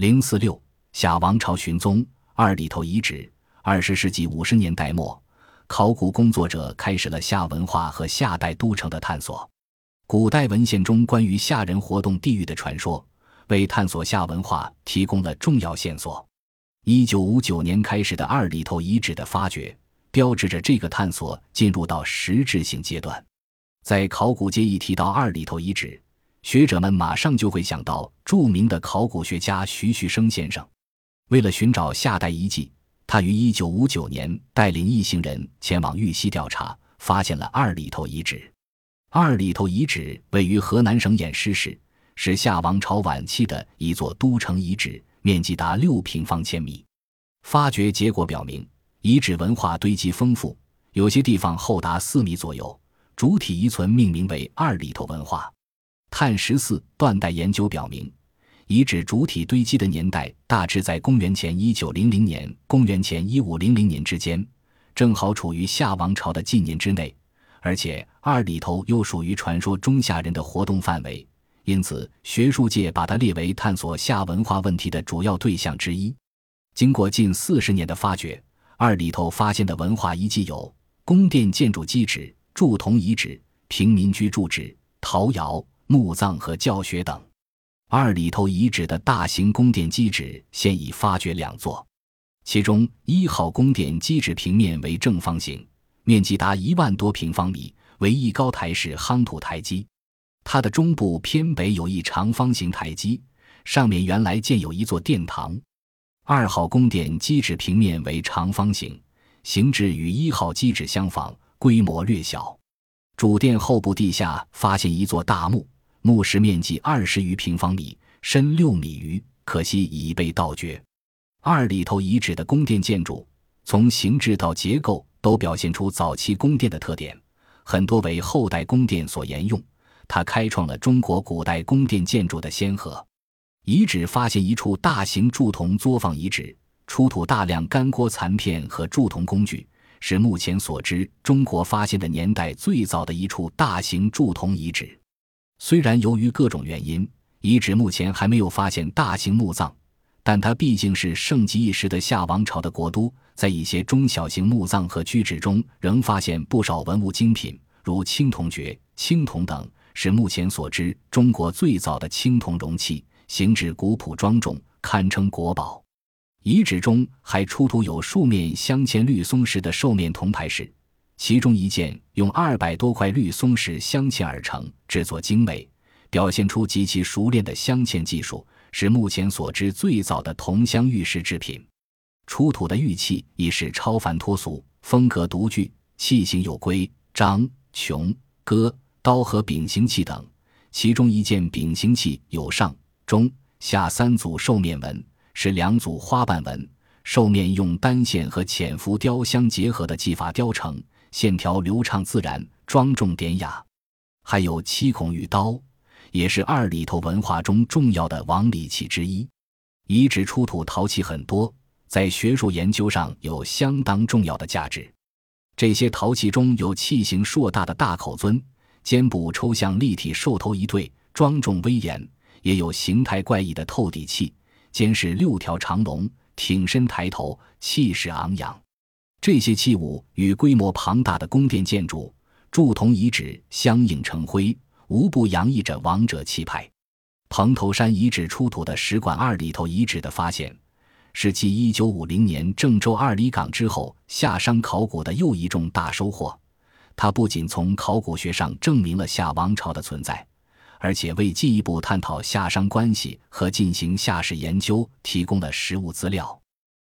零四六夏王朝寻踪二里头遗址。二十世纪五十年代末，考古工作者开始了夏文化和夏代都城的探索。古代文献中关于夏人活动地域的传说，为探索夏文化提供了重要线索。一九五九年开始的二里头遗址的发掘，标志着这个探索进入到实质性阶段。在考古界一提到二里头遗址，学者们马上就会想到著名的考古学家徐旭升先生。为了寻找夏代遗迹，他于一九五九年带领一行人前往玉溪调查，发现了二里头遗址。二里头遗址位于河南省偃师市，是夏王朝晚期的一座都城遗址，面积达六平方千米。发掘结果表明，遗址文化堆积丰富，有些地方厚达四米左右。主体遗存命名为二里头文化。碳十四断代研究表明，遗址主体堆积的年代大致在公元前一九零零年、公元前一五零零年之间，正好处于夏王朝的纪年之内。而且二里头又属于传说中夏人的活动范围，因此学术界把它列为探索夏文化问题的主要对象之一。经过近四十年的发掘，二里头发现的文化遗迹有宫殿建筑基址、铸铜遗址、平民居住址、陶窑。墓葬和教学等，二里头遗址的大型宫殿基址现已发掘两座，其中一号宫殿基址平面为正方形，面积达一万多平方米，为一高台式夯土台基。它的中部偏北有一长方形台基，上面原来建有一座殿堂。二号宫殿基址平面为长方形，形制与一号基址相仿，规模略小。主殿后部地下发现一座大墓。墓室面积二十余平方米，深六米余，可惜已被盗掘。二里头遗址的宫殿建筑，从形制到结构都表现出早期宫殿的特点，很多为后代宫殿所沿用。它开创了中国古代宫殿建筑的先河。遗址发现一处大型铸铜作坊遗址，出土大量干锅残片和铸铜工具，是目前所知中国发现的年代最早的一处大型铸铜遗址。虽然由于各种原因，遗址目前还没有发现大型墓葬，但它毕竟是盛极一时的夏王朝的国都，在一些中小型墓葬和居址中，仍发现不少文物精品，如青铜爵、青铜等，是目前所知中国最早的青铜容器，形制古朴庄重，堪称国宝。遗址中还出土有数面镶嵌绿松石的兽面铜牌饰。其中一件用二百多块绿松石镶嵌而成，制作精美，表现出极其熟练的镶嵌技术，是目前所知最早的铜镶玉石制品。出土的玉器已是超凡脱俗，风格独具，器型有龟、章、琼、戈、刀和柄形器等。其中一件柄形器有上、中、下三组兽面纹，是两组花瓣纹，兽面用单线和浅浮雕相结合的技法雕成。线条流畅自然，庄重典雅，还有七孔玉刀，也是二里头文化中重要的王礼器之一。遗址出土陶器很多，在学术研究上有相当重要的价值。这些陶器中有器型硕大的大口尊，肩部抽象立体兽头一对，庄重威严；也有形态怪异的透底器，肩是六条长龙，挺身抬头，气势昂扬。这些器物与规模庞大的宫殿建筑、铸铜遗址相映成辉，无不洋溢着王者气派。蓬头山遗址出土的石管二里头遗址的发现，是继一九五零年郑州二里岗之后，夏商考古的又一重大收获。它不仅从考古学上证明了夏王朝的存在，而且为进一步探讨夏商关系和进行夏史研究提供了实物资料。